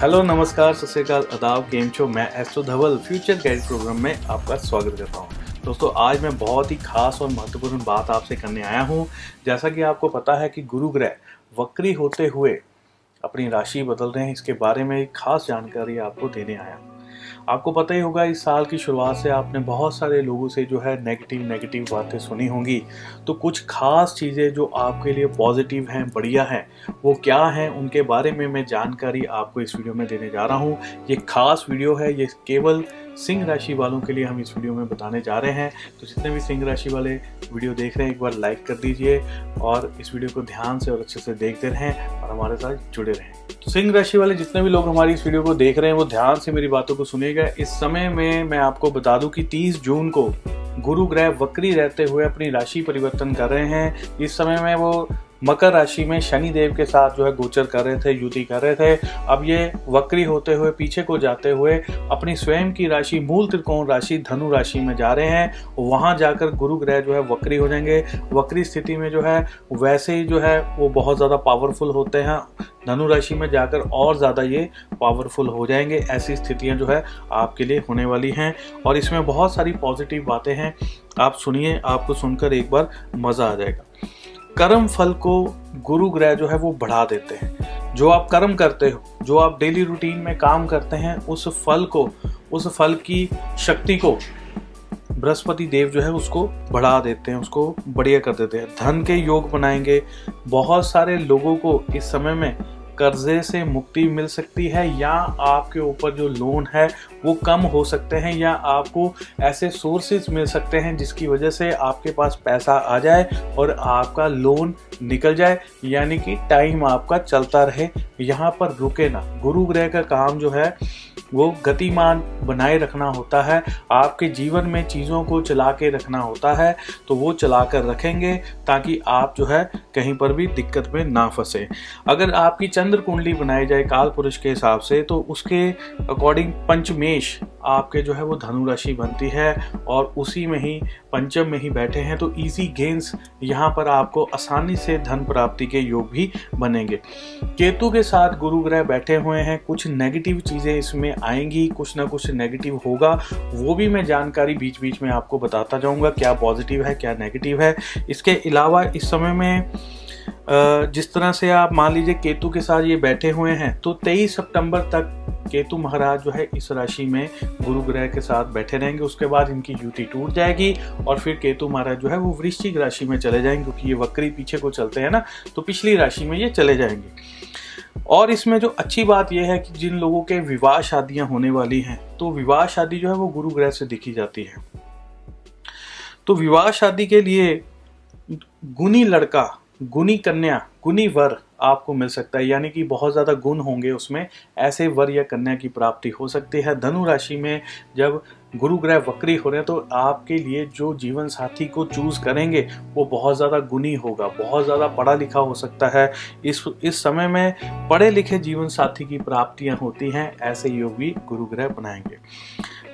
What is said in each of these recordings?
Hello, नमस्कार, सत अदाब गेम शो मैं astro Dhaval, future guide program में आपका स्वागत करता हूँ। दोस्तों, आज मैं बहुत ही खास और महत्वपूर्ण बात आपसे करने आया हूँ। जैसा कि आपको पता है कि गुरु ग्रह वक्री होते हुए अपनी राशि बदल रहे हैं, इसके बारे में एक खास जानकारी आपको देने आया हूँ। आपको पता ही होगा, इस साल की शुरुआत से आपने बहुत सारे लोगों से जो है नेगेटिव नेगेटिव बातें सुनी होंगी। तो कुछ खास चीज़ें जो आपके लिए पॉजिटिव हैं, बढ़िया हैं, वो क्या हैं, उनके बारे में मैं जानकारी आपको इस वीडियो में देने जा रहा हूँ। ये खास वीडियो है, ये केवल सिंह राशि वालों के लिए हम इस वीडियो में बताने जा रहे हैं। तो जितने भी सिंह राशि वाले वीडियो देख रहे हैं, एक बार लाइक कर दीजिए और इस वीडियो को ध्यान से और अच्छे से देखते रहें और हमारे साथ जुड़े रहें। तो सिंह राशि वाले जितने भी लोग हमारी इस वीडियो को देख रहे हैं, वो ध्यान से मेरी बातों को सुनेगा। इस समय में मैं आपको बता दूँ कि 30 जून को गुरु ग्रह वक्री रहते हुए अपनी राशि परिवर्तन कर रहे हैं। इस समय में वो मकर राशि में शनि देव के साथ जो है गोचर कर रहे थे, युति कर रहे थे। अब ये वक्री होते हुए, पीछे को जाते हुए अपनी स्वयं की राशि, मूल त्रिकोण राशि, धनु राशि में जा रहे हैं। वहाँ जाकर गुरु ग्रह जो है वक्री हो जाएँगे। वक्री स्थिति में जो है, वैसे ही जो है वो बहुत ज़्यादा पावरफुल होते हैं। धनु राशि में जाकर और ज़्यादा ये पावरफुल हो जाएँगे। ऐसी स्थितियाँ जो है आपके लिए होने वाली हैं। और इसमें बहुत सारी पॉजिटिव बातें हैं। आप सुनिए, आपको सुनकर एक बार मज़ा आ जाएगा। कर्म फल को गुरु ग्रह जो है वो बढ़ा देते हैं। जो आप कर्म करते हो, जो आप डेली रूटीन में काम करते हैं, उस फल को, उस फल की शक्ति को बृहस्पति देव जो है उसको बढ़ा देते हैं, उसको बढ़िया कर देते हैं। धन के योग बनाएँगे। बहुत सारे लोगों को इस समय में कर्जे से मुक्ति मिल सकती है या आपके ऊपर जो लोन है वो कम हो सकते हैं या आपको ऐसे सोर्सेज मिल सकते हैं जिसकी वजह से आपके पास पैसा आ जाए और आपका लोन निकल जाए, यानी कि टाइम आपका चलता रहे। यहाँ पर रुके ना। गुरु ग्रह का काम जो है, वो गतिमान बनाए रखना होता है। आपके जीवन में चीज़ों को चला के रखना होता है तो वो चला कर रखेंगे ताकि आप जो है, कहीं पर भी दिक्कत में ना फंसे। अगर आपकी चंद्र कुंडली बनाई जाए काल पुरुष के हिसाब से तो उसके अकॉर्डिंग पंचमेश आपके जो है वो धनु राशि बनती है और उसी में ही, पंचम में ही बैठे हैं तो इजी गेंस यहाँ पर आपको आसानी से धन प्राप्ति के योग भी बनेंगे। केतु के साथ गुरु ग्रह बैठे हुए हैं, कुछ नेगेटिव चीज़ें इसमें आएँगी, कुछ ना कुछ नेगेटिव होगा, वो भी मैं जानकारी बीच बीच में आपको बताता जाऊँगा, क्या पॉजिटिव है, क्या नेगेटिव है। इसके अलावा इस समय में जिस तरह से आप मान लीजिए केतु के साथ ये बैठे हुए हैं तो 23 सितंबर तक केतु महाराज जो है इस राशि में गुरु ग्रह के साथ बैठे रहेंगे, उसके बाद इनकी युति टूट जाएगी और फिर केतु महाराज जो है वो वृश्चिक राशि में चले जाएँगे, क्योंकि ये वक्री पीछे को चलते हैं ना तो पिछली राशि में ये चले जाएँगे। और इसमें जो अच्छी बात यह है कि जिन लोगों के विवाह शादियाँ होने वाली हैं तो विवाह शादी जो है वो गुरु ग्रह से दिखी जाती है। तो विवाह शादी के लिए गुनी लड़का गुनी कन्या, गुनी वर आपको मिल सकता है, यानी कि बहुत ज़्यादा गुण होंगे उसमें, ऐसे वर या कन्या की प्राप्ति हो सकती है। धनु राशि में जब गुरु ग्रह वक्री हो रहे हैं तो आपके लिए जो जीवन साथी को चूज़ करेंगे, वो बहुत ज़्यादा गुनी होगा, बहुत ज़्यादा पढ़ा लिखा हो सकता है। इस इस समय में पढ़े लिखे जीवन साथी की प्राप्तियाँ होती हैं, ऐसे योग भी गुरु ग्रह बनाएँगे।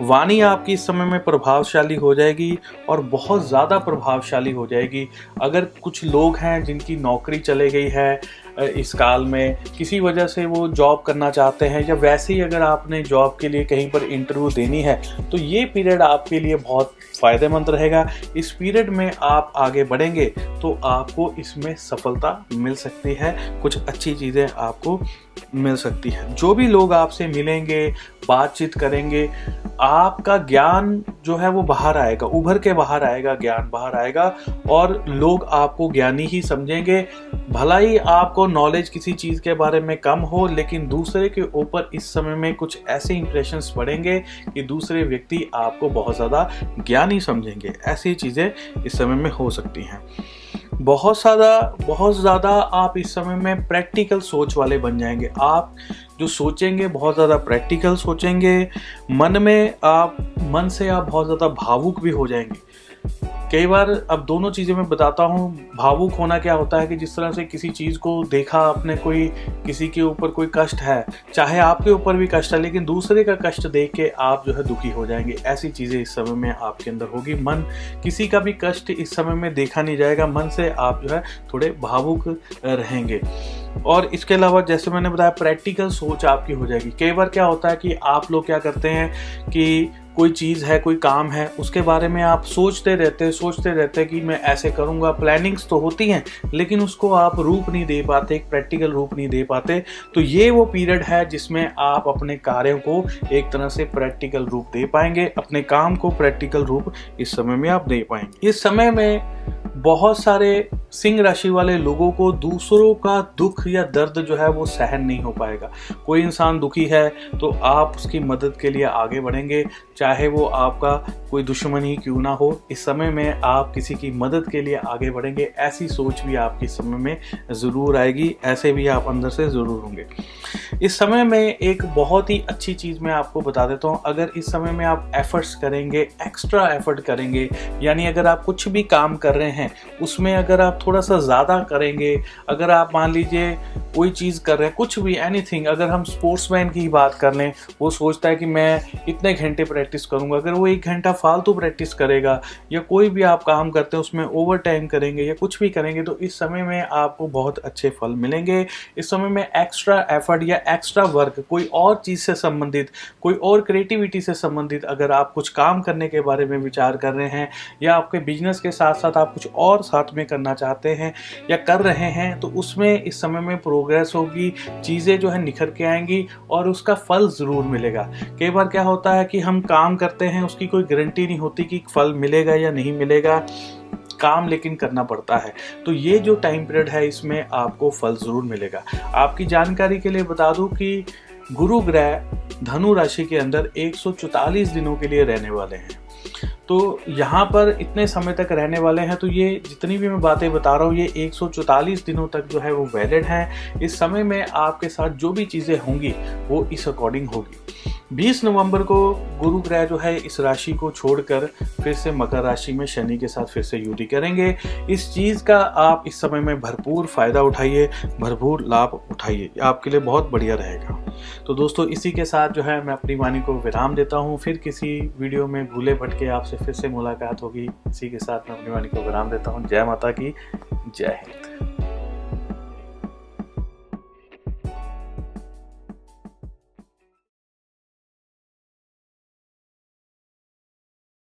वाणी आपकी इस समय में प्रभावशाली हो जाएगी और बहुत ज़्यादा प्रभावशाली हो जाएगी। अगर कुछ लोग हैं जिनकी नौकरी चले गई है इस काल में, किसी वजह से वो जॉब करना चाहते हैं या वैसे ही अगर आपने जॉब के लिए कहीं पर इंटरव्यू देनी है तो ये पीरियड आपके लिए बहुत फ़ायदेमंद रहेगा। इस पीरियड में आप आगे बढ़ेंगे तो आपको इसमें सफलता मिल सकती है। कुछ अच्छी चीज़ें आपको मिल सकती है। जो भी लोग आपसे मिलेंगे, बातचीत करेंगे, आपका ज्ञान जो है वो बाहर आएगा, उभर के बाहर आएगा, ज्ञान बाहर आएगा और लोग आपको ज्ञानी ही समझेंगे। भला ही आपको नॉलेज किसी चीज़ के बारे में कम हो, लेकिन दूसरे के ऊपर इस समय में कुछ ऐसे इंप्रेशन पड़ेंगे कि दूसरे व्यक्ति आपको बहुत ज़्यादा ज्ञानी समझेंगे। ऐसी चीज़ें इस समय में हो सकती हैं। बहुत ज़्यादा बहुत ज़्यादा आप इस समय में प्रैक्टिकल सोच वाले बन जाएँगे। आप जो सोचेंगे, बहुत ज़्यादा प्रैक्टिकल सोचेंगे। मन में आप, मन से आप बहुत ज़्यादा भावुक भी हो जाएँगे। कई बार अब दोनों चीज़ें मैं बताता हूँ, भावुक होना क्या होता है कि जिस तरह से किसी चीज़ को देखा आपने, कोई किसी के ऊपर कोई कष्ट है, चाहे आपके ऊपर भी कष्ट है, लेकिन दूसरे का कष्ट देख के आप जो है दुखी हो जाएँगे। ऐसी चीज़ें इस समय में आपके अंदर होगी। मन, किसी का भी कष्ट इस समय में देखा नहीं जाएगा, मन से आप जो है थोड़े भावुक रहेंगे। और इसके अलावा जैसे मैंने बताया, प्रैक्टिकल सोच आपकी हो जाएगी। कई बार क्या होता है कि आप लोग क्या करते हैं कि कोई चीज़ है, कोई काम है, उसके बारे में आप सोचते रहते सोचते रहते कि मैं ऐसे करूँगा। प्लानिंग्स तो होती हैं, लेकिन उसको आप रूप नहीं दे पाते, एक प्रैक्टिकल रूप नहीं दे पाते। तो ये वो पीरियड है जिसमें आप अपने कार्यों को एक तरह से प्रैक्टिकल रूप दे पाएँगे, अपने काम को प्रैक्टिकल रूप इस समय में आप दे पाएँगे। इस समय में बहुत सारे सिंह राशि वाले लोगों को दूसरों का दुख या दर्द जो है वो सहन नहीं हो पाएगा। कोई इंसान दुखी है तो आप उसकी मदद के लिए आगे बढ़ेंगे। चाहे वो आपका कोई दुश्मन ही क्यों ना हो, इस समय में आप किसी की मदद के लिए आगे बढ़ेंगे। ऐसी सोच भी आपके समय में ज़रूर आएगी, ऐसे भी आप अंदर से ज़रूर होंगे। इस समय में एक बहुत ही अच्छी चीज़ मैं आपको बता देता हूँ। अगर इस समय में आप एफर्ट्स करेंगे, एक्स्ट्रा एफर्ट करेंगे, यानी अगर आप कुछ भी काम कर रहे हैं, उसमें अगर आप थोड़ा सा ज़्यादा करेंगे। अगर आप मान लीजिए कोई चीज़ कर रहे हैं, कुछ भी एनीथिंग अगर हम स्पोर्ट्समैन की ही बात कर लें, वो सोचता है कि मैं इतने घंटे प्रैक्टिस करूँगा। अगर वो एक घंटा फालतू प्रैक्टिस करेगा, या कोई भी आप काम करते हैं, उसमें ओवर टाइम करेंगे, या कुछ भी करेंगे तो इस समय में आपको बहुत अच्छे फल मिलेंगे। इस समय में एक्स्ट्रा एफर्ट या एक्स्ट्रा वर्क कोई और चीज़ से संबंधित, कोई और क्रिएटिविटी से संबंधित अगर आप कुछ काम करने के बारे में विचार कर रहे हैं, या आपके बिज़नेस के साथ साथ आप कुछ और साथ में करना चाहते हैं या कर रहे हैं तो उसमें इस समय में प्रोग्रेस होगी, चीज़ें जो है निखर के आएँगी और उसका फल ज़रूर मिलेगा। कई बार क्या होता है कि हम काम करते हैं, उसकी कोई गारंटी नहीं होती कि फल मिलेगा या नहीं मिलेगा, काम लेकिन करना पड़ता है। तो ये जो टाइम पीरियड है, इसमें आपको फल ज़रूर मिलेगा। आपकी जानकारी के लिए बता दूँ कि गुरु ग्रह धनु राशि के अंदर एक दिनों के लिए रहने वाले हैं। तो यहाँ पर इतने समय तक रहने वाले हैं तो ये जितनी भी मैं बातें बता रहा हूँ, ये एक दिनों तक जो है वो वैलिड है। इस समय में आपके साथ जो भी चीज़ें होंगी, वो इस अकॉर्डिंग होगी। 20 नवंबर को गुरु ग्रह जो है, इस राशि को छोड़कर फिर से मकर राशि में शनि के साथ फिर से युति करेंगे। इस चीज़ का आप इस समय में भरपूर फ़ायदा उठाइए, भरपूर लाभ उठाइए। आपके लिए बहुत बढ़िया रहेगा। तो दोस्तों, इसी के साथ जो है, मैं अपनी वाणी को विराम देता हूँ। फिर किसी वीडियो में भूले भटके आपसे फिर से मुलाकात होगी। इसी के साथ मैं अपनी वाणी को विराम देता हूँ। जय माता की, जय हिंद।